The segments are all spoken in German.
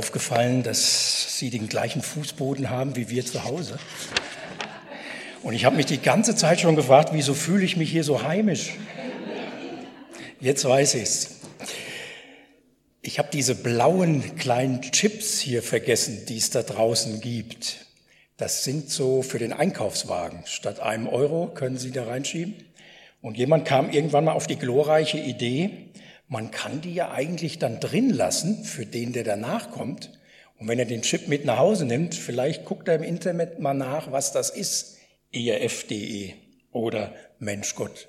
aufgefallen, dass Sie den gleichen Fußboden haben wie wir zu Hause. Und ich habe mich die ganze Zeit schon gefragt, wieso fühle ich mich hier so heimisch? Jetzt weiß ich's. Ich habe diese blauen kleinen Chips hier vergessen, die es da draußen gibt. Das sind so für den Einkaufswagen. Statt einem Euro können Sie da reinschieben. Und jemand kam irgendwann mal auf die glorreiche Idee, man kann die ja eigentlich dann drin lassen für den, der danach kommt. Und wenn er den Chip mit nach Hause nimmt, vielleicht guckt er im Internet mal nach, was das ist. ERF.de oder Mensch Gott.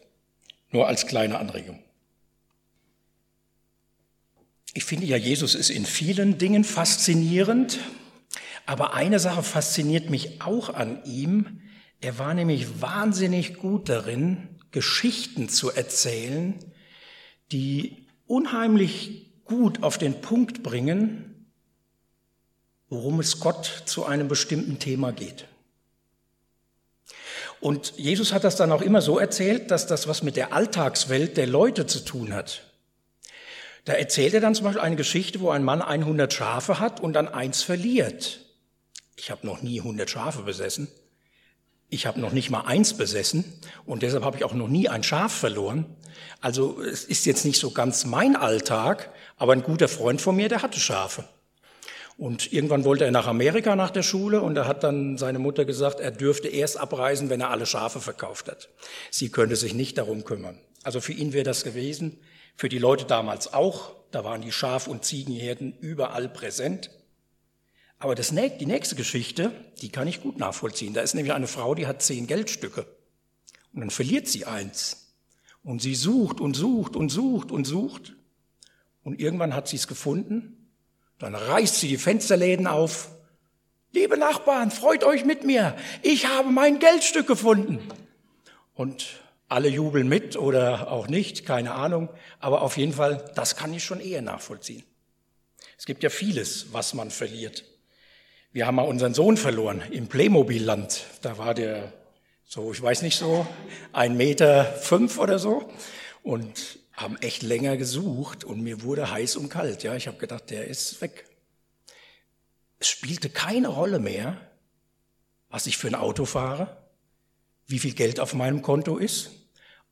Nur als kleine Anregung. Ich finde ja, Jesus ist in vielen Dingen faszinierend, aber eine Sache fasziniert mich auch an ihm. Er war nämlich wahnsinnig gut darin, Geschichten zu erzählen, die unheimlich gut auf den Punkt bringen, worum es Gott zu einem bestimmten Thema geht. Und Jesus hat das dann auch immer so erzählt, dass das was mit der Alltagswelt der Leute zu tun hat. Da erzählt er dann zum Beispiel eine Geschichte, wo ein Mann 100 Schafe hat und dann eins verliert. Ich habe noch nie 100 Schafe besessen. Ich habe noch nicht mal eins besessen und deshalb habe ich auch noch nie ein Schaf verloren. Also es ist jetzt nicht so ganz mein Alltag, aber ein guter Freund von mir, der hatte Schafe. Und irgendwann wollte er nach Amerika nach der Schule und da hat dann seine Mutter gesagt, er dürfte erst abreisen, wenn er alle Schafe verkauft hat. Sie könnte sich nicht darum kümmern. Also für ihn wäre das gewesen, für die Leute damals auch. Da waren die Schaf- und Ziegenherden überall präsent. Aber das, die nächste Geschichte, die kann ich gut nachvollziehen. Da ist nämlich eine Frau, die hat zehn Geldstücke. Und dann verliert sie eins. Und sie sucht und sucht und sucht und sucht. Und irgendwann hat sie es gefunden. Dann reißt sie die Fensterläden auf. Liebe Nachbarn, freut euch mit mir. Ich habe mein Geldstück gefunden. Und alle jubeln mit oder auch nicht, keine Ahnung. Aber auf jeden Fall, das kann ich schon eher nachvollziehen. Es gibt ja vieles, was man verliert. Wir haben mal unseren Sohn verloren im Playmobil-Land. Da war der so, ich weiß nicht so, ein Meter fünf oder so und haben echt länger gesucht und mir wurde heiß und kalt. Ja, ich habe gedacht, der ist weg. Es spielte keine Rolle mehr, was ich für ein Auto fahre, wie viel Geld auf meinem Konto ist,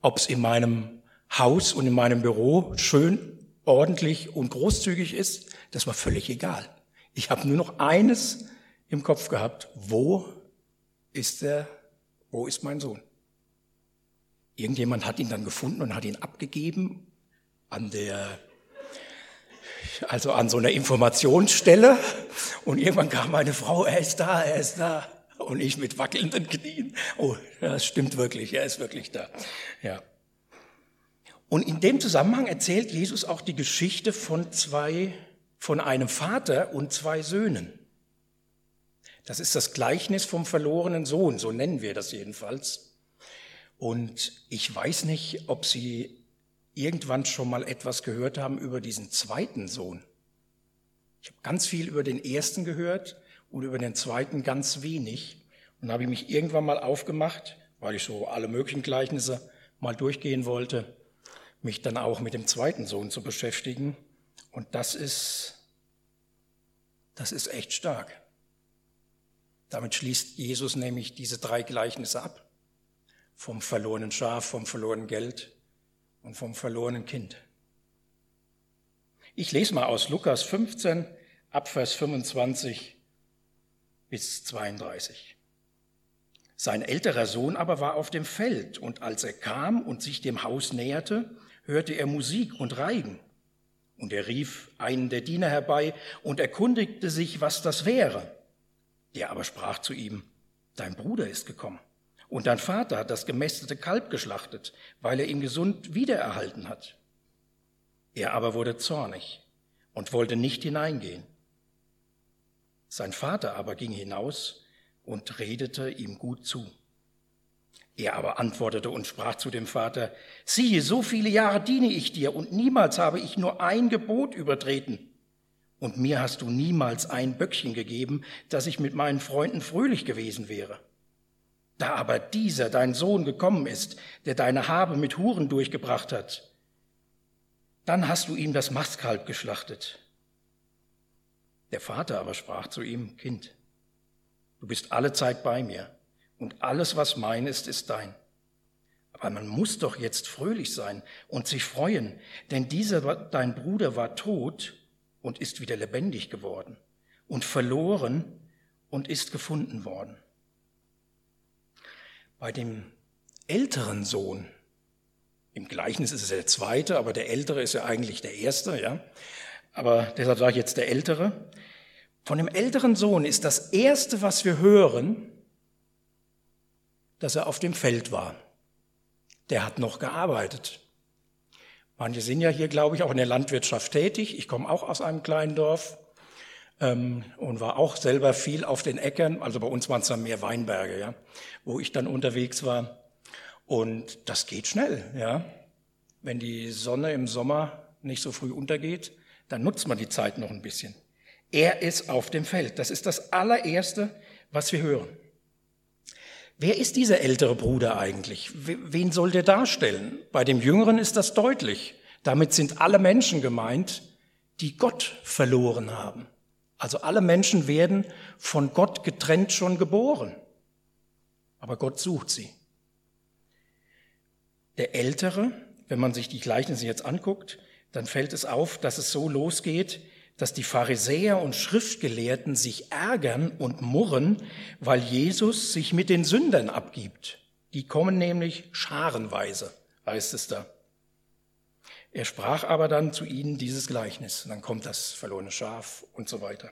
ob es in meinem Haus und in meinem Büro schön, ordentlich und großzügig ist, das war völlig egal. Ich habe nur noch eines im Kopf gehabt, wo ist der, wo ist mein Sohn? Irgendjemand hat ihn dann gefunden und hat ihn abgegeben an der, also an so einer Informationsstelle. Und irgendwann kam meine Frau, er ist da, er ist da. Und ich mit wackelnden Knien. Oh, das stimmt wirklich, er ist wirklich da. Ja. Und in dem Zusammenhang erzählt Jesus auch die Geschichte von zwei, von einem Vater und zwei Söhnen. Das ist das Gleichnis vom verlorenen Sohn, so nennen wir das jedenfalls. Und ich weiß nicht, ob Sie irgendwann schon mal etwas gehört haben über diesen zweiten Sohn. Ich habe ganz viel über den ersten gehört und über den zweiten ganz wenig. Und habe ich mich irgendwann mal aufgemacht, weil ich so alle möglichen Gleichnisse mal durchgehen wollte, mich dann auch mit dem zweiten Sohn zu beschäftigen. Und das ist, das ist echt stark. Damit schließt Jesus nämlich diese drei Gleichnisse ab. Vom verlorenen Schaf, vom verlorenen Geld und vom verlorenen Kind. Ich lese mal aus Lukas 15, Abvers 25 bis 32. Sein älterer Sohn aber war auf dem Feld, und als er kam und sich dem Haus näherte, hörte er Musik und Reigen. Und er rief einen der Diener herbei und erkundigte sich, was das wäre. Der aber sprach zu ihm, dein Bruder ist gekommen. Und dein Vater hat das gemästete Kalb geschlachtet, weil er ihn gesund wiedererhalten hat. Er aber wurde zornig und wollte nicht hineingehen. Sein Vater aber ging hinaus und redete ihm gut zu. Er aber antwortete und sprach zu dem Vater, siehe, so viele Jahre diene ich dir und niemals habe ich nur ein Gebot übertreten. Und mir hast du niemals ein Böckchen gegeben, dass ich mit meinen Freunden fröhlich gewesen wäre. Da aber dieser, dein Sohn, gekommen ist, der deine Habe mit Huren durchgebracht hat, dann hast du ihm das Mastkalb geschlachtet. Der Vater aber sprach zu ihm, Kind, du bist alle Zeit bei mir und alles, was mein ist, ist dein. Aber man muss doch jetzt fröhlich sein und sich freuen, denn dieser, dein Bruder war tot und ist wieder lebendig geworden und verloren und ist gefunden worden. Bei dem älteren Sohn, im Gleichnis ist es der zweite, aber der ältere ist ja eigentlich der erste, ja. Aber deshalb sage ich jetzt der ältere. Von dem älteren Sohn ist das erste, was wir hören, dass er auf dem Feld war. Der hat noch gearbeitet. Manche sind ja hier, glaube ich, auch in der Landwirtschaft tätig. Ich komme auch aus einem kleinen Dorf ähm, und war auch selber viel auf den Äckern. Also bei uns waren es dann mehr Weinberge, ja, wo ich dann unterwegs war. Und das geht schnell, ja. Wenn die Sonne im Sommer nicht so früh untergeht, dann nutzt man die Zeit noch ein bisschen. Er ist auf dem Feld. Das ist das allererste, was wir hören. Wer ist dieser ältere Bruder eigentlich? Wen soll der darstellen? Bei dem Jüngeren ist das deutlich. Damit sind alle Menschen gemeint, die Gott verloren haben. Also alle Menschen werden von Gott getrennt schon geboren. Aber Gott sucht sie. Der Ältere, wenn man sich die Gleichnisse jetzt anguckt, dann fällt es auf, dass es so losgeht, dass die Pharisäer und Schriftgelehrten sich ärgern und murren, weil Jesus sich mit den Sündern abgibt. Die kommen nämlich scharenweise, heißt es da. Er sprach aber dann zu ihnen dieses Gleichnis. Und dann kommt das verlorene Schaf und so weiter.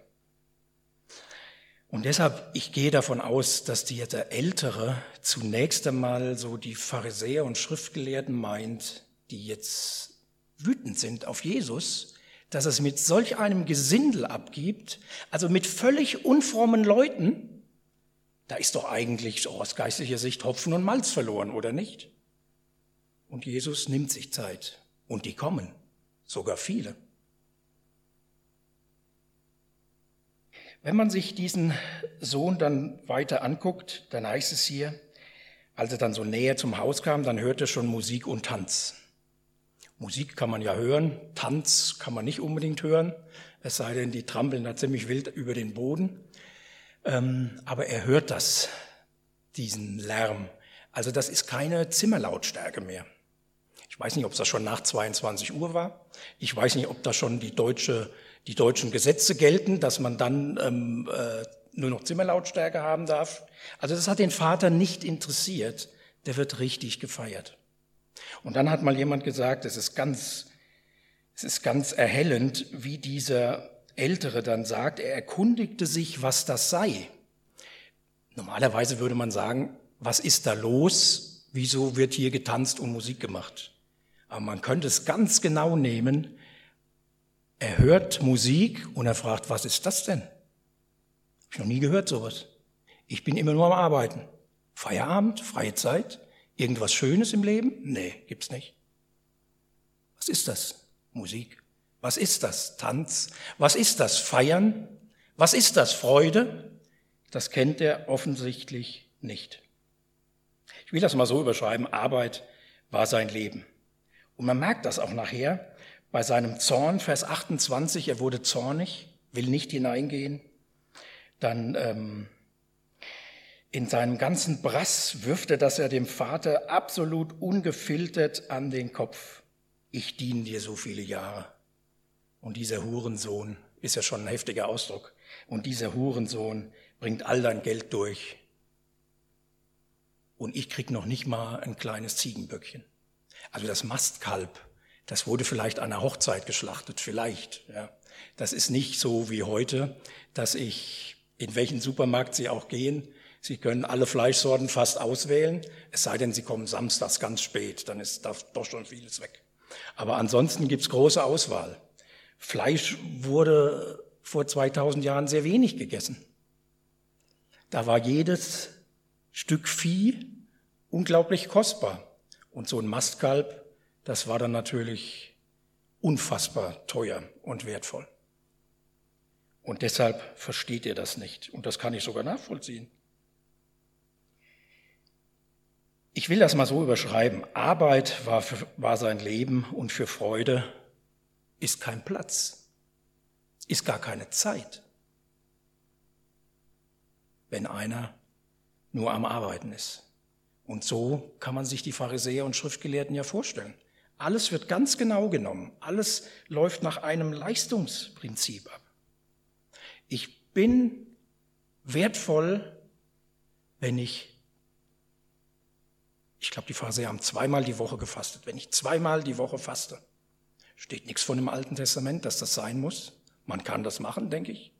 Und deshalb, ich gehe davon aus, dass die der Ältere zunächst einmal so die Pharisäer und Schriftgelehrten meint, die jetzt wütend sind auf Jesus, dass es mit solch einem Gesindel abgibt, also mit völlig unfrommen Leuten, da ist doch eigentlich aus geistlicher Sicht Hopfen und Malz verloren, oder nicht? Und Jesus nimmt sich Zeit. Und die kommen, sogar viele. Wenn man sich diesen Sohn dann weiter anguckt, dann heißt es hier, als er dann so näher zum Haus kam, dann hörte er schon Musik und Tanz. Musik kann man ja hören, Tanz kann man nicht unbedingt hören, es sei denn, die trampeln da ziemlich wild über den Boden. Ähm, aber er hört das, diesen Lärm. Also das ist keine Zimmerlautstärke mehr. Ich weiß nicht, ob das schon nach 22 Uhr war. Ich weiß nicht, ob da schon die, deutsche, die deutschen Gesetze gelten, dass man dann ähm, äh, nur noch Zimmerlautstärke haben darf. Also das hat den Vater nicht interessiert. Der wird richtig gefeiert. Und dann hat mal jemand gesagt, es ist ganz, es ist ganz erhellend, wie dieser Ältere dann sagt, er erkundigte sich, was das sei. Normalerweise würde man sagen, was ist da los? Wieso wird hier getanzt und Musik gemacht? Aber man könnte es ganz genau nehmen. Er hört Musik und er fragt, was ist das denn? Hab ich noch nie gehört sowas. Ich bin immer nur am Arbeiten. Feierabend, freie Zeit, irgendwas Schönes im Leben? Nee, gibt's nicht. Was ist das? Musik. Was ist das? Tanz. Was ist das? Feiern. Was ist das? Freude. Das kennt er offensichtlich nicht. Ich will das mal so überschreiben. Arbeit war sein Leben. Und man merkt das auch nachher bei seinem Zorn, Vers 28, er wurde zornig, will nicht hineingehen. Dann ähm, in seinem ganzen Brass wirft er das er dem Vater absolut ungefiltert an den Kopf. Ich diene dir so viele Jahre. Und dieser Hurensohn ist ja schon ein heftiger Ausdruck. Und dieser Hurensohn bringt all dein Geld durch. Und ich krieg noch nicht mal ein kleines Ziegenböckchen. Also das Mastkalb, das wurde vielleicht an einer Hochzeit geschlachtet, vielleicht. Ja. Das ist nicht so wie heute, dass ich, in welchen Supermarkt Sie auch gehen, Sie können alle Fleischsorten fast auswählen, es sei denn, Sie kommen samstags ganz spät, dann ist da doch schon vieles weg. Aber ansonsten gibt's große Auswahl. Fleisch wurde vor 2000 Jahren sehr wenig gegessen. Da war jedes Stück Vieh unglaublich kostbar. Und so ein Mastkalb, das war dann natürlich unfassbar teuer und wertvoll. Und deshalb versteht er das nicht. Und das kann ich sogar nachvollziehen. Ich will das mal so überschreiben. Arbeit war, für, war sein Leben und für Freude ist kein Platz, ist gar keine Zeit. wenn einer nur am Arbeiten ist. Und so kann man sich die Pharisäer und Schriftgelehrten ja vorstellen. Alles wird ganz genau genommen. Alles läuft nach einem Leistungsprinzip ab. Ich bin wertvoll, wenn ich, ich glaube, die Pharisäer haben zweimal die Woche gefastet. Wenn ich zweimal die Woche faste, steht nichts von dem Alten Testament, dass das sein muss. Man kann das machen, denke ich.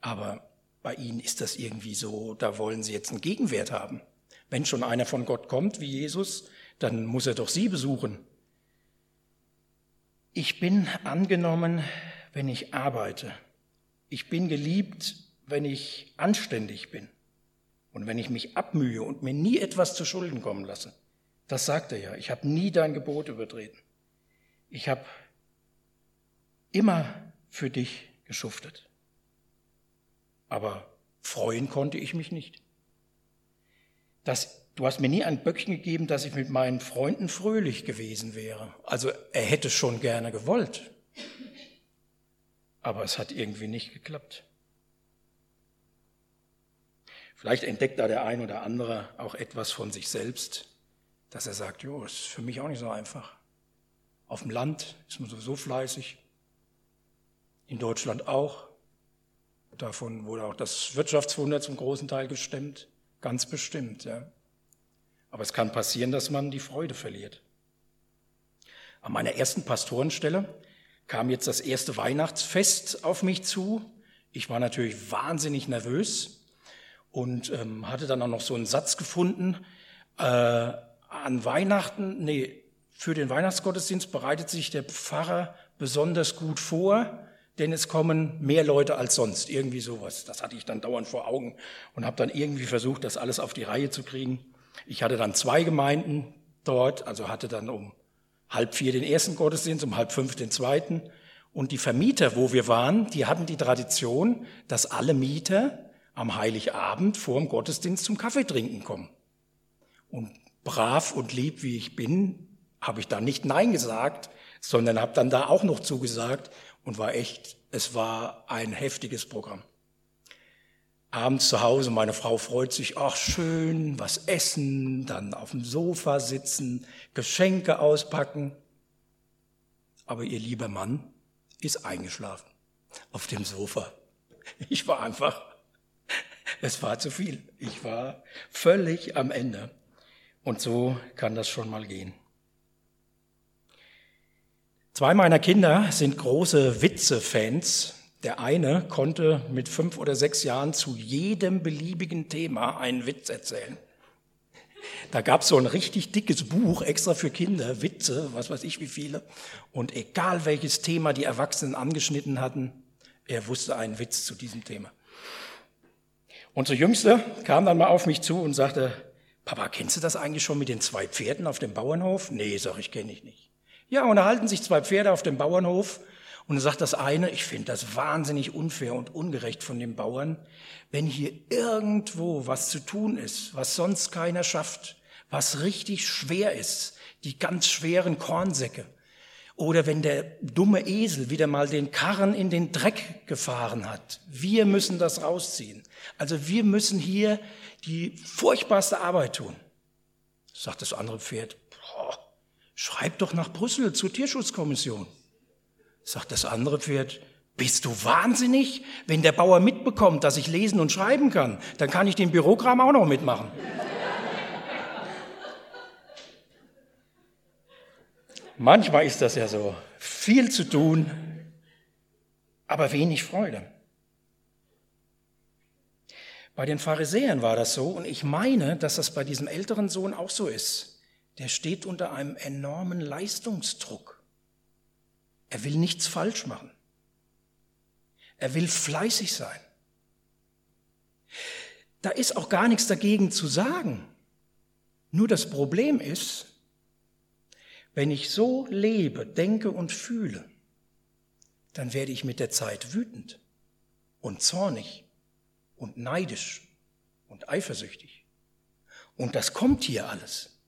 Aber bei ihnen ist das irgendwie so, da wollen sie jetzt einen Gegenwert haben. Wenn schon einer von Gott kommt, wie Jesus, dann muss er doch sie besuchen. Ich bin angenommen, wenn ich arbeite. Ich bin geliebt, wenn ich anständig bin und wenn ich mich abmühe und mir nie etwas zu Schulden kommen lasse. Das sagt er ja. Ich habe nie dein Gebot übertreten. Ich habe immer für dich geschuftet. Aber freuen konnte ich mich nicht. Das, du hast mir nie ein Böckchen gegeben, dass ich mit meinen Freunden fröhlich gewesen wäre. Also er hätte schon gerne gewollt. Aber es hat irgendwie nicht geklappt. Vielleicht entdeckt da der ein oder andere auch etwas von sich selbst, dass er sagt, jo, ist für mich auch nicht so einfach. Auf dem Land ist man sowieso fleißig, in Deutschland auch. Davon wurde auch das Wirtschaftswunder zum großen Teil gestemmt. Ganz bestimmt, ja. Aber es kann passieren, dass man die Freude verliert. An meiner ersten Pastorenstelle kam jetzt das erste Weihnachtsfest auf mich zu. Ich war natürlich wahnsinnig nervös und ähm, hatte dann auch noch so einen Satz gefunden. Äh, an Weihnachten, nee, für den Weihnachtsgottesdienst bereitet sich der Pfarrer besonders gut vor denn es kommen mehr Leute als sonst. Irgendwie sowas. Das hatte ich dann dauernd vor Augen und habe dann irgendwie versucht, das alles auf die Reihe zu kriegen. Ich hatte dann zwei Gemeinden dort, also hatte dann um halb vier den ersten Gottesdienst, um halb fünf den zweiten. Und die Vermieter, wo wir waren, die hatten die Tradition, dass alle Mieter am Heiligabend vor dem Gottesdienst zum Kaffee trinken kommen. Und brav und lieb wie ich bin, habe ich da nicht Nein gesagt, sondern habe dann da auch noch zugesagt und war echt, es war ein heftiges Programm. Abends zu Hause, meine Frau freut sich, ach schön, was essen, dann auf dem Sofa sitzen, Geschenke auspacken. Aber ihr lieber Mann ist eingeschlafen auf dem Sofa. Ich war einfach, es war zu viel. Ich war völlig am Ende. Und so kann das schon mal gehen. Zwei meiner Kinder sind große Witze-Fans. Der eine konnte mit fünf oder sechs Jahren zu jedem beliebigen Thema einen Witz erzählen. Da gab es so ein richtig dickes Buch extra für Kinder, Witze, was weiß ich wie viele. Und egal welches Thema die Erwachsenen angeschnitten hatten, er wusste einen Witz zu diesem Thema. Unser Jüngster kam dann mal auf mich zu und sagte, Papa, kennst du das eigentlich schon mit den zwei Pferden auf dem Bauernhof? Nee, sag ich, kenne ich nicht. Ja, und da halten sich zwei Pferde auf dem Bauernhof und sagt das eine, ich finde das wahnsinnig unfair und ungerecht von den Bauern, wenn hier irgendwo was zu tun ist, was sonst keiner schafft, was richtig schwer ist, die ganz schweren Kornsäcke. Oder wenn der dumme Esel wieder mal den Karren in den Dreck gefahren hat. Wir müssen das rausziehen. Also wir müssen hier die furchtbarste Arbeit tun. Sagt das andere Pferd, boah, Schreib doch nach Brüssel zur Tierschutzkommission. Sagt das andere Pferd, bist du wahnsinnig? Wenn der Bauer mitbekommt, dass ich lesen und schreiben kann, dann kann ich den Bürokram auch noch mitmachen. Manchmal ist das ja so. Viel zu tun, aber wenig Freude. Bei den Pharisäern war das so und ich meine, dass das bei diesem älteren Sohn auch so ist der steht unter einem enormen Leistungsdruck. Er will nichts falsch machen. Er will fleißig sein. Da ist auch gar nichts dagegen zu sagen. Nur das Problem ist, wenn ich so lebe, denke und fühle, dann werde ich mit der Zeit wütend und zornig und neidisch und eifersüchtig. Und das kommt hier alles.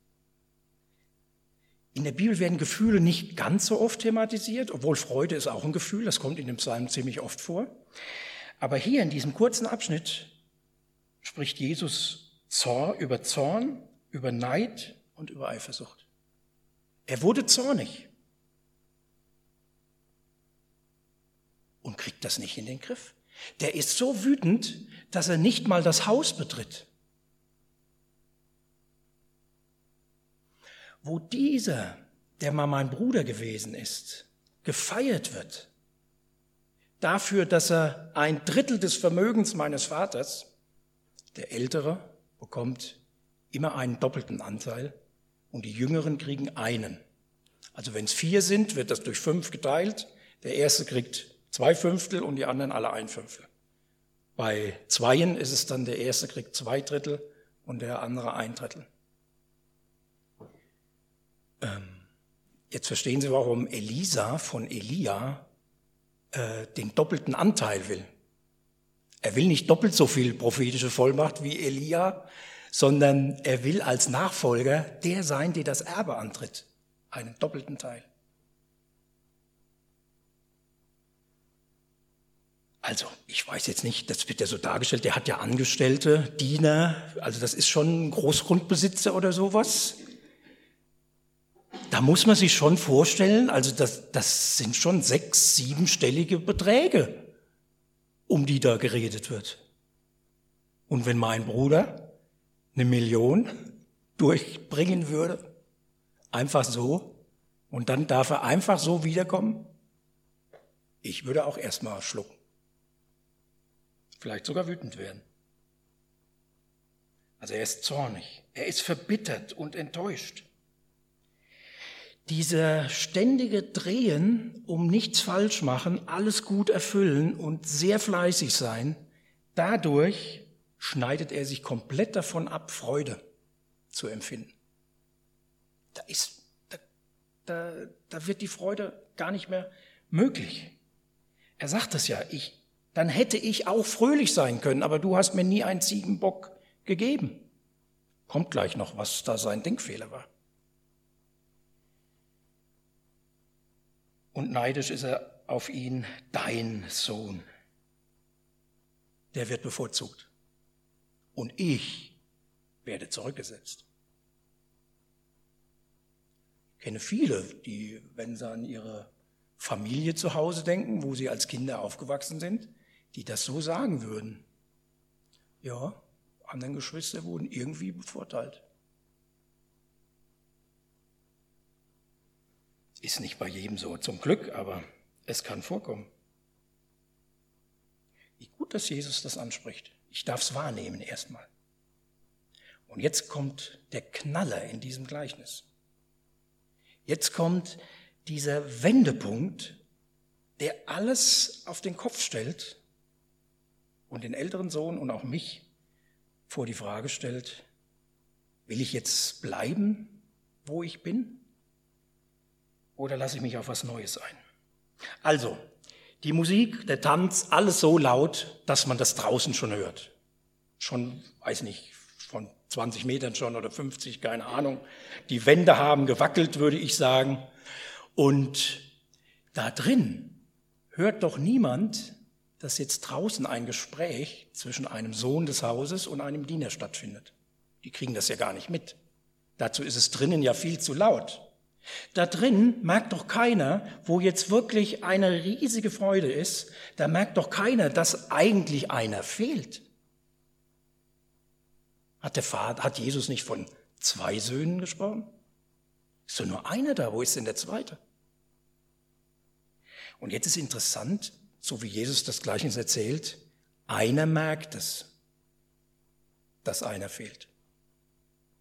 In der Bibel werden Gefühle nicht ganz so oft thematisiert, obwohl Freude ist auch ein Gefühl, das kommt in dem Psalm ziemlich oft vor. Aber hier in diesem kurzen Abschnitt spricht Jesus Zorn, über Zorn, über Neid und über Eifersucht. Er wurde zornig und kriegt das nicht in den Griff. Der ist so wütend, dass er nicht mal das Haus betritt. Wo dieser, der mal mein Bruder gewesen ist, gefeiert wird, dafür, dass er ein Drittel des Vermögens meines Vaters, der Ältere, bekommt immer einen doppelten Anteil und die Jüngeren kriegen einen. Also wenn es vier sind, wird das durch fünf geteilt. Der Erste kriegt zwei Fünftel und die anderen alle ein Fünftel. Bei Zweien ist es dann, der Erste kriegt zwei Drittel und der andere ein Drittel. Ähm, jetzt verstehen Sie, warum Elisa von Elia äh, den doppelten Anteil will. Er will nicht doppelt so viel prophetische Vollmacht wie Elia, sondern er will als Nachfolger der sein, der das Erbe antritt, einen doppelten Teil. Also, ich weiß jetzt nicht, das wird ja so dargestellt, der hat ja Angestellte, Diener, also das ist schon ein Großgrundbesitzer oder sowas. Da muss man sich schon vorstellen, also das, das sind schon sechs, siebenstellige Beträge, um die da geredet wird. Und wenn mein Bruder eine Million durchbringen würde, einfach so, und dann darf er einfach so wiederkommen, ich würde auch erstmal schlucken. Vielleicht sogar wütend werden. Also er ist zornig, er ist verbittert und enttäuscht dieser ständige Drehen um nichts falsch machen, alles gut erfüllen und sehr fleißig sein, dadurch schneidet er sich komplett davon ab, Freude zu empfinden. Da ist, da, da, da wird die Freude gar nicht mehr möglich. Er sagt es ja, ich, dann hätte ich auch fröhlich sein können, aber du hast mir nie einen Ziegenbock gegeben. Kommt gleich noch, was da sein Denkfehler war. und neidisch ist er auf ihn, dein Sohn. Der wird bevorzugt. Und ich werde zurückgesetzt. Ich kenne viele, die, wenn sie an ihre Familie zu Hause denken, wo sie als Kinder aufgewachsen sind, die das so sagen würden. Ja, anderen Geschwister wurden irgendwie bevorteilt. Ist nicht bei jedem so, zum Glück, aber es kann vorkommen. Wie gut, dass Jesus das anspricht. Ich darf es wahrnehmen erstmal. Und jetzt kommt der Knaller in diesem Gleichnis. Jetzt kommt dieser Wendepunkt, der alles auf den Kopf stellt und den älteren Sohn und auch mich vor die Frage stellt, will ich jetzt bleiben, wo ich bin? oder lasse ich mich auf was Neues ein? Also, die Musik, der Tanz, alles so laut, dass man das draußen schon hört. Schon, weiß nicht, von 20 Metern schon oder 50, keine Ahnung. Die Wände haben gewackelt, würde ich sagen. Und da drin hört doch niemand, dass jetzt draußen ein Gespräch zwischen einem Sohn des Hauses und einem Diener stattfindet. Die kriegen das ja gar nicht mit. Dazu ist es drinnen ja viel zu laut. Da drin merkt doch keiner, wo jetzt wirklich eine riesige Freude ist, da merkt doch keiner, dass eigentlich einer fehlt. Hat der Vater, hat Jesus nicht von zwei Söhnen gesprochen? Ist doch nur einer da, wo ist denn der zweite? Und jetzt ist interessant, so wie Jesus das Gleichnis erzählt, einer merkt es, dass einer fehlt.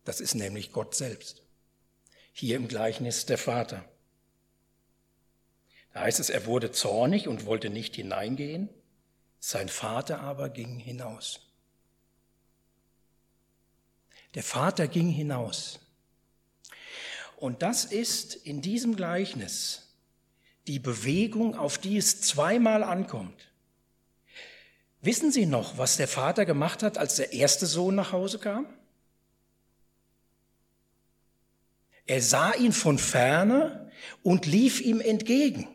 Das ist nämlich Gott selbst hier im Gleichnis der Vater. Da heißt es, er wurde zornig und wollte nicht hineingehen, sein Vater aber ging hinaus. Der Vater ging hinaus. Und das ist in diesem Gleichnis die Bewegung, auf die es zweimal ankommt. Wissen Sie noch, was der Vater gemacht hat, als der erste Sohn nach Hause kam? Er sah ihn von ferne und lief ihm entgegen.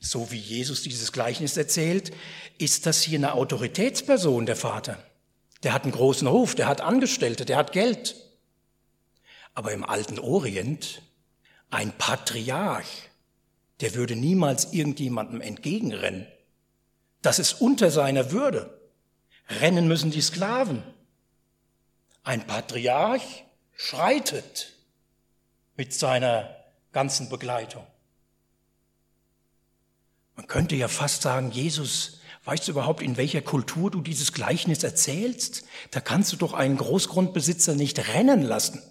So wie Jesus dieses Gleichnis erzählt, ist das hier eine Autoritätsperson, der Vater. Der hat einen großen Hof, der hat Angestellte, der hat Geld. Aber im alten Orient ein Patriarch, der würde niemals irgendjemandem entgegenrennen. Das ist unter seiner Würde. Rennen müssen die Sklaven. Ein Patriarch schreitet mit seiner ganzen Begleitung. Man könnte ja fast sagen, Jesus, weißt du überhaupt, in welcher Kultur du dieses Gleichnis erzählst? Da kannst du doch einen Großgrundbesitzer nicht rennen lassen.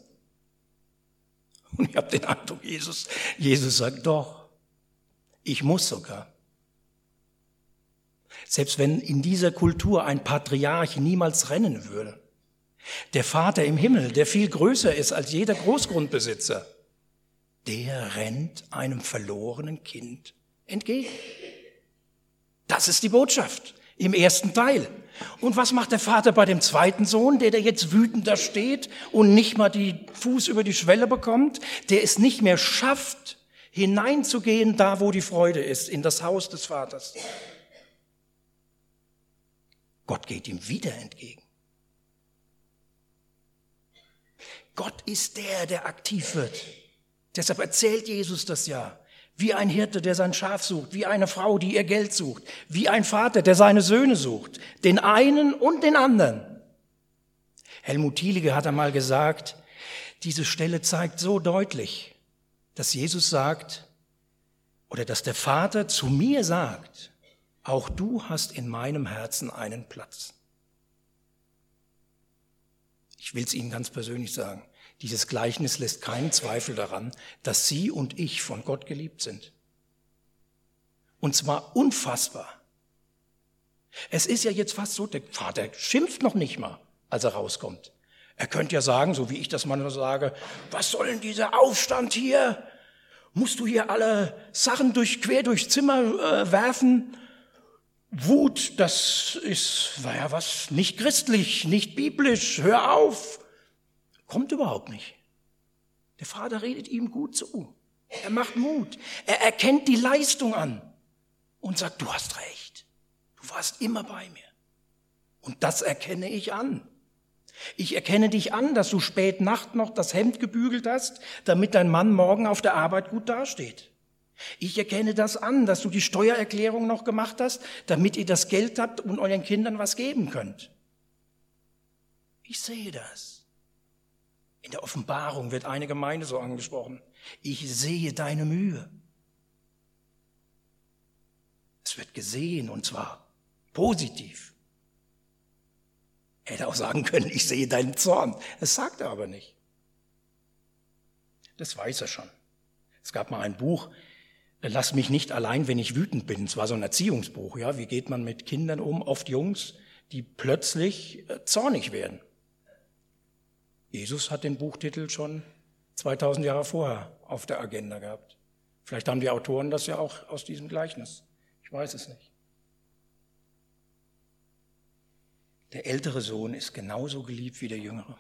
Und ich habe den Eindruck, Jesus, Jesus sagt doch, ich muss sogar. Selbst wenn in dieser Kultur ein Patriarch niemals rennen würde. Der Vater im Himmel, der viel größer ist als jeder Großgrundbesitzer, der rennt einem verlorenen Kind entgegen. Das ist die Botschaft im ersten Teil. Und was macht der Vater bei dem zweiten Sohn, der da jetzt wütend da steht und nicht mal die Fuß über die Schwelle bekommt, der es nicht mehr schafft, hineinzugehen da, wo die Freude ist, in das Haus des Vaters. Gott geht ihm wieder entgegen. Gott ist der, der aktiv wird. Deshalb erzählt Jesus das ja. Wie ein Hirte, der sein Schaf sucht, wie eine Frau, die ihr Geld sucht, wie ein Vater, der seine Söhne sucht, den einen und den anderen. Helmut Thielige hat einmal gesagt, diese Stelle zeigt so deutlich, dass Jesus sagt, oder dass der Vater zu mir sagt, auch du hast in meinem Herzen einen Platz. Ich will es Ihnen ganz persönlich sagen. Dieses Gleichnis lässt keinen Zweifel daran, dass Sie und ich von Gott geliebt sind. Und zwar unfassbar. Es ist ja jetzt fast so, der Vater schimpft noch nicht mal, als er rauskommt. Er könnte ja sagen, so wie ich das manchmal sage, was soll denn dieser Aufstand hier? Musst du hier alle Sachen durch, quer durchs Zimmer äh, werfen? Wut, das ist, naja, was, nicht christlich, nicht biblisch, hör auf. Kommt überhaupt nicht. Der Vater redet ihm gut zu. Er macht Mut. Er erkennt die Leistung an und sagt, du hast recht. Du warst immer bei mir. Und das erkenne ich an. Ich erkenne dich an, dass du spät Nacht noch das Hemd gebügelt hast, damit dein Mann morgen auf der Arbeit gut dasteht. Ich erkenne das an, dass du die Steuererklärung noch gemacht hast, damit ihr das Geld habt und euren Kindern was geben könnt. Ich sehe das. In der Offenbarung wird eine Gemeinde so angesprochen. Ich sehe deine Mühe. Es wird gesehen und zwar positiv. Hätte auch sagen können, ich sehe deinen Zorn. Das sagt er aber nicht. Das weiß er schon. Es gab mal ein Buch, Lass mich nicht allein, wenn ich wütend bin. Es war so ein Erziehungsbuch, ja. Wie geht man mit Kindern um? Oft Jungs, die plötzlich äh, zornig werden. Jesus hat den Buchtitel schon 2000 Jahre vorher auf der Agenda gehabt. Vielleicht haben die Autoren das ja auch aus diesem Gleichnis. Ich weiß es nicht. Der ältere Sohn ist genauso geliebt wie der jüngere.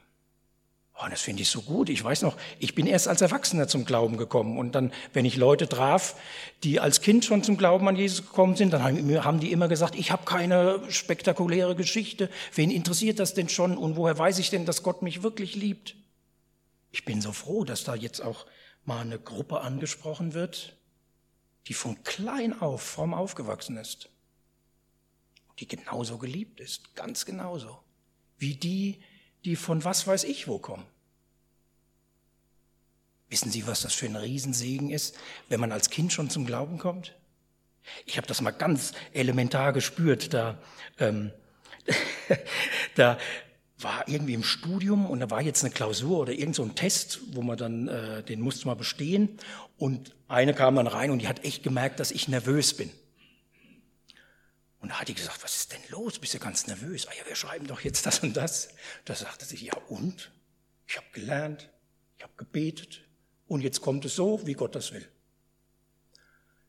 Oh, das finde ich so gut. Ich weiß noch, ich bin erst als Erwachsener zum Glauben gekommen. Und dann, wenn ich Leute traf, die als Kind schon zum Glauben an Jesus gekommen sind, dann haben die immer gesagt, ich habe keine spektakuläre Geschichte. Wen interessiert das denn schon? Und woher weiß ich denn, dass Gott mich wirklich liebt? Ich bin so froh, dass da jetzt auch mal eine Gruppe angesprochen wird, die von klein auf fromm aufgewachsen ist. Die genauso geliebt ist, ganz genauso. Wie die, die von was weiß ich wo kommen. Wissen Sie, was das für ein Riesensegen ist, wenn man als Kind schon zum Glauben kommt? Ich habe das mal ganz elementar gespürt. Da, ähm, da war irgendwie im Studium und da war jetzt eine Klausur oder irgend so ein Test, wo man dann, äh, den musste man bestehen. Und eine kam dann rein und die hat echt gemerkt, dass ich nervös bin. Und da hat die gesagt, was ist denn los? Bist du ganz nervös? Ah ja, wir schreiben doch jetzt das und das. Da sagte sie, ja und? Ich habe gelernt, ich habe gebetet und jetzt kommt es so, wie Gott das will.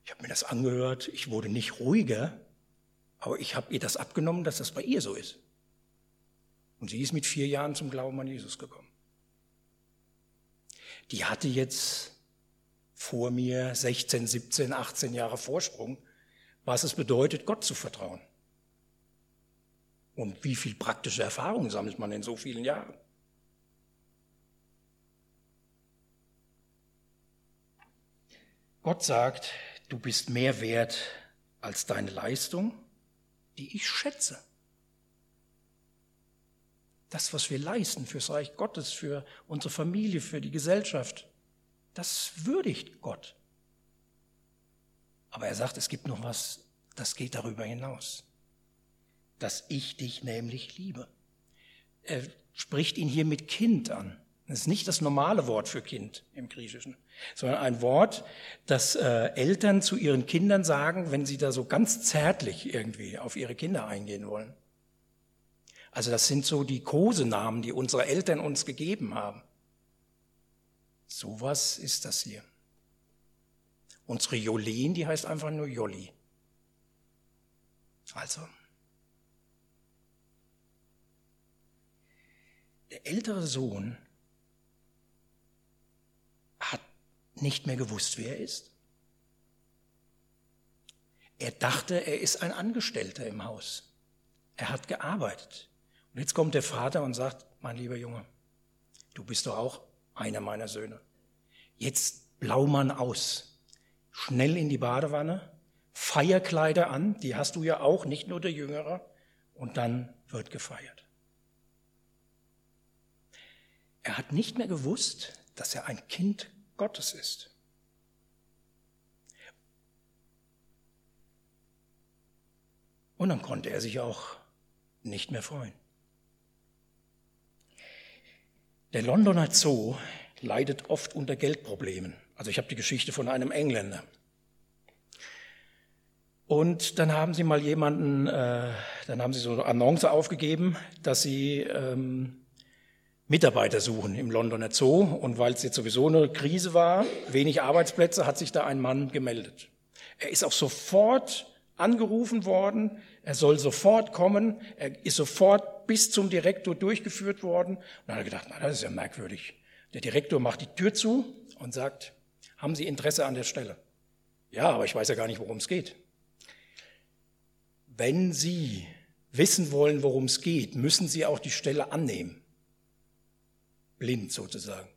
Ich habe mir das angehört, ich wurde nicht ruhiger, aber ich habe ihr das abgenommen, dass das bei ihr so ist. Und sie ist mit vier Jahren zum Glauben an Jesus gekommen. Die hatte jetzt vor mir 16, 17, 18 Jahre Vorsprung was es bedeutet, Gott zu vertrauen. Und wie viel praktische Erfahrung sammelt man in so vielen Jahren? Gott sagt, du bist mehr wert als deine Leistung, die ich schätze. Das, was wir leisten fürs Reich Gottes, für unsere Familie, für die Gesellschaft, das würdigt Gott. Aber er sagt, es gibt noch was, das geht darüber hinaus. Dass ich dich nämlich liebe. Er spricht ihn hier mit Kind an. Das ist nicht das normale Wort für Kind im Griechischen, sondern ein Wort, das äh, Eltern zu ihren Kindern sagen, wenn sie da so ganz zärtlich irgendwie auf ihre Kinder eingehen wollen. Also das sind so die Kosenamen, die unsere Eltern uns gegeben haben. Sowas ist das hier. Unsere Jolene, die heißt einfach nur Jolli. Also, der ältere Sohn hat nicht mehr gewusst, wer er ist. Er dachte, er ist ein Angestellter im Haus. Er hat gearbeitet. Und jetzt kommt der Vater und sagt, mein lieber Junge, du bist doch auch einer meiner Söhne. Jetzt Blaumann aus schnell in die Badewanne, Feierkleider an, die hast du ja auch, nicht nur der Jüngere, und dann wird gefeiert. Er hat nicht mehr gewusst, dass er ein Kind Gottes ist. Und dann konnte er sich auch nicht mehr freuen. Der Londoner Zoo leidet oft unter Geldproblemen. Also ich habe die Geschichte von einem Engländer. Und dann haben sie mal jemanden, äh, dann haben sie so eine Annonce aufgegeben, dass sie ähm, Mitarbeiter suchen im Londoner Zoo. Und weil es jetzt sowieso eine Krise war, wenig Arbeitsplätze, hat sich da ein Mann gemeldet. Er ist auch sofort angerufen worden, er soll sofort kommen, er ist sofort bis zum Direktor durchgeführt worden. Und dann hat er gedacht, na, das ist ja merkwürdig. Der Direktor macht die Tür zu und sagt, haben Sie Interesse an der Stelle? Ja, aber ich weiß ja gar nicht, worum es geht. Wenn Sie wissen wollen, worum es geht, müssen Sie auch die Stelle annehmen. Blind sozusagen.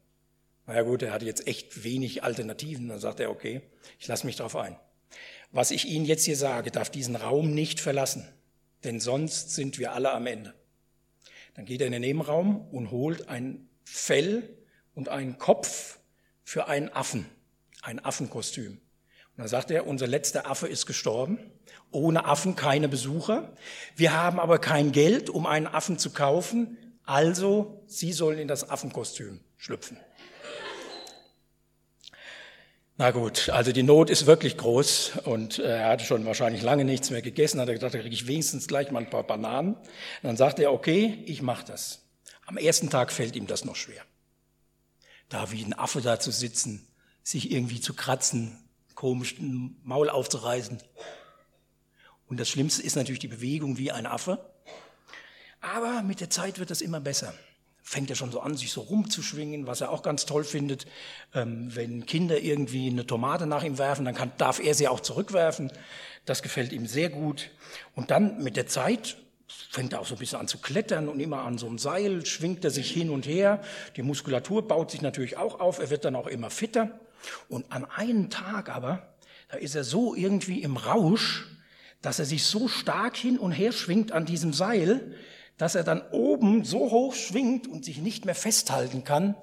Na ja gut, er hatte jetzt echt wenig Alternativen. Dann sagt er, okay, ich lasse mich darauf ein. Was ich Ihnen jetzt hier sage, darf diesen Raum nicht verlassen, denn sonst sind wir alle am Ende. Dann geht er in den Nebenraum und holt ein Fell und einen Kopf für einen Affen ein Affenkostüm. Und dann sagt er, unser letzter Affe ist gestorben. Ohne Affen keine Besucher. Wir haben aber kein Geld, um einen Affen zu kaufen. Also, Sie sollen in das Affenkostüm schlüpfen. Na gut, also die Not ist wirklich groß und äh, er hatte schon wahrscheinlich lange nichts mehr gegessen, hat er gedacht, da kriege ich wenigstens gleich mal ein paar Bananen. Und dann sagt er, okay, ich mache das. Am ersten Tag fällt ihm das noch schwer. Da wie ein Affe da zu sitzen, sich irgendwie zu kratzen, komisch Maul aufzureißen. Und das Schlimmste ist natürlich die Bewegung wie ein Affe. Aber mit der Zeit wird das immer besser. Fängt er schon so an, sich so rumzuschwingen, was er auch ganz toll findet. Ähm, wenn Kinder irgendwie eine Tomate nach ihm werfen, dann kann, darf er sie auch zurückwerfen. Das gefällt ihm sehr gut. Und dann mit der Zeit fängt er auch so ein bisschen an zu klettern und immer an so einem Seil schwingt er sich hin und her. Die Muskulatur baut sich natürlich auch auf. Er wird dann auch immer fitter. Und an einem Tag aber, da ist er so irgendwie im Rausch, dass er sich so stark hin und her schwingt an diesem Seil, dass er dann oben so hoch schwingt und sich nicht mehr festhalten kann.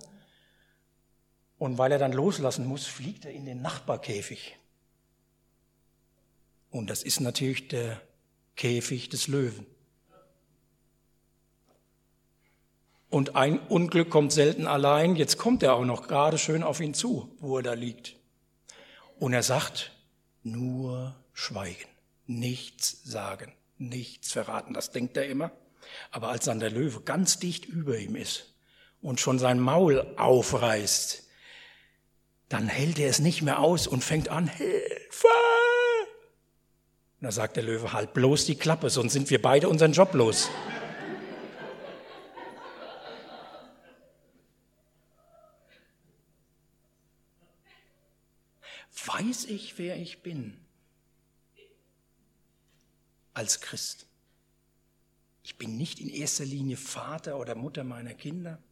Und weil er dann loslassen muss, fliegt er in den Nachbarkäfig. Und das ist natürlich der Käfig des Löwen. Und ein Unglück kommt selten allein. Jetzt kommt er auch noch gerade schön auf ihn zu, wo er da liegt. Und er sagt, nur schweigen, nichts sagen, nichts verraten. Das denkt er immer. Aber als dann der Löwe ganz dicht über ihm ist und schon sein Maul aufreißt, dann hält er es nicht mehr aus und fängt an, Hilfe! Und da sagt der Löwe, halt bloß die Klappe, sonst sind wir beide unseren Job los. Weiß ich, wer ich bin als Christ. Ich bin nicht in erster Linie Vater oder Mutter meiner Kinder.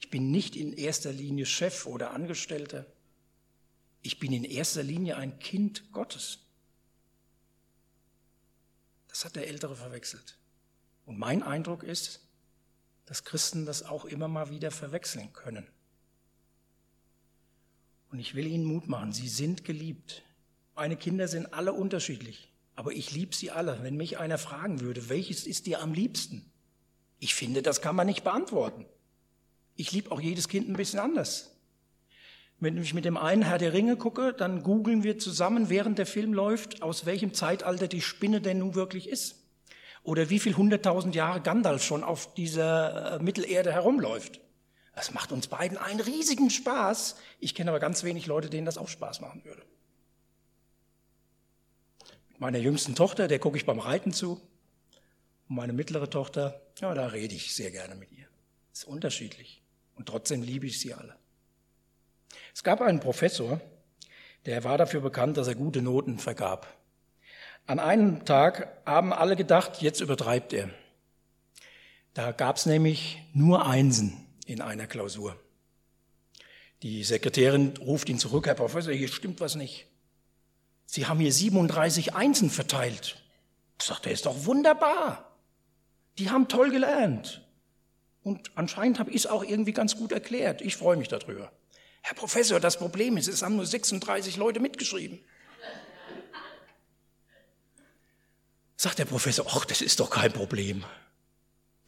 Ich bin nicht in erster Linie Chef oder Angestellter. Ich bin in erster Linie ein Kind Gottes. Das hat der Ältere verwechselt. Und mein Eindruck ist, dass Christen das auch immer mal wieder verwechseln können. Und ich will Ihnen Mut machen, Sie sind geliebt. Meine Kinder sind alle unterschiedlich, aber ich liebe sie alle. Wenn mich einer fragen würde, welches ist dir am liebsten? Ich finde, das kann man nicht beantworten. Ich liebe auch jedes Kind ein bisschen anders. Wenn ich mit dem einen Herr der Ringe gucke, dann googeln wir zusammen, während der Film läuft, aus welchem Zeitalter die Spinne denn nun wirklich ist. Oder wie viel hunderttausend Jahre Gandalf schon auf dieser äh, Mittelerde herumläuft. Das macht uns beiden einen riesigen Spaß. Ich kenne aber ganz wenig Leute, denen das auch Spaß machen würde. Mit meiner jüngsten Tochter, der gucke ich beim Reiten zu. Und meine mittlere Tochter, ja, da rede ich sehr gerne mit ihr. Ist unterschiedlich. Und trotzdem liebe ich sie alle. Es gab einen Professor, der war dafür bekannt, dass er gute Noten vergab. An einem Tag haben alle gedacht, jetzt übertreibt er. Da gab es nämlich nur Einsen in einer Klausur. Die Sekretärin ruft ihn zurück, Herr Professor, hier stimmt was nicht. Sie haben hier 37 Einsen verteilt. Sagt er, ist doch wunderbar. Die haben toll gelernt. Und anscheinend habe ich es auch irgendwie ganz gut erklärt. Ich freue mich darüber. Herr Professor, das Problem ist, es haben nur 36 Leute mitgeschrieben. Sagt der Professor, ach, das ist doch kein Problem.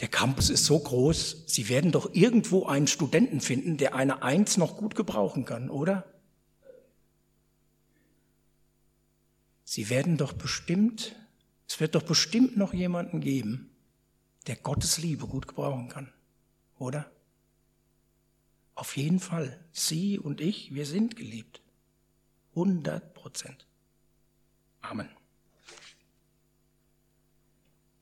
Der Campus ist so groß, Sie werden doch irgendwo einen Studenten finden, der eine Eins noch gut gebrauchen kann, oder? Sie werden doch bestimmt, es wird doch bestimmt noch jemanden geben, der Gottes Liebe gut gebrauchen kann, oder? Auf jeden Fall. Sie und ich, wir sind geliebt. 100 Prozent. Amen.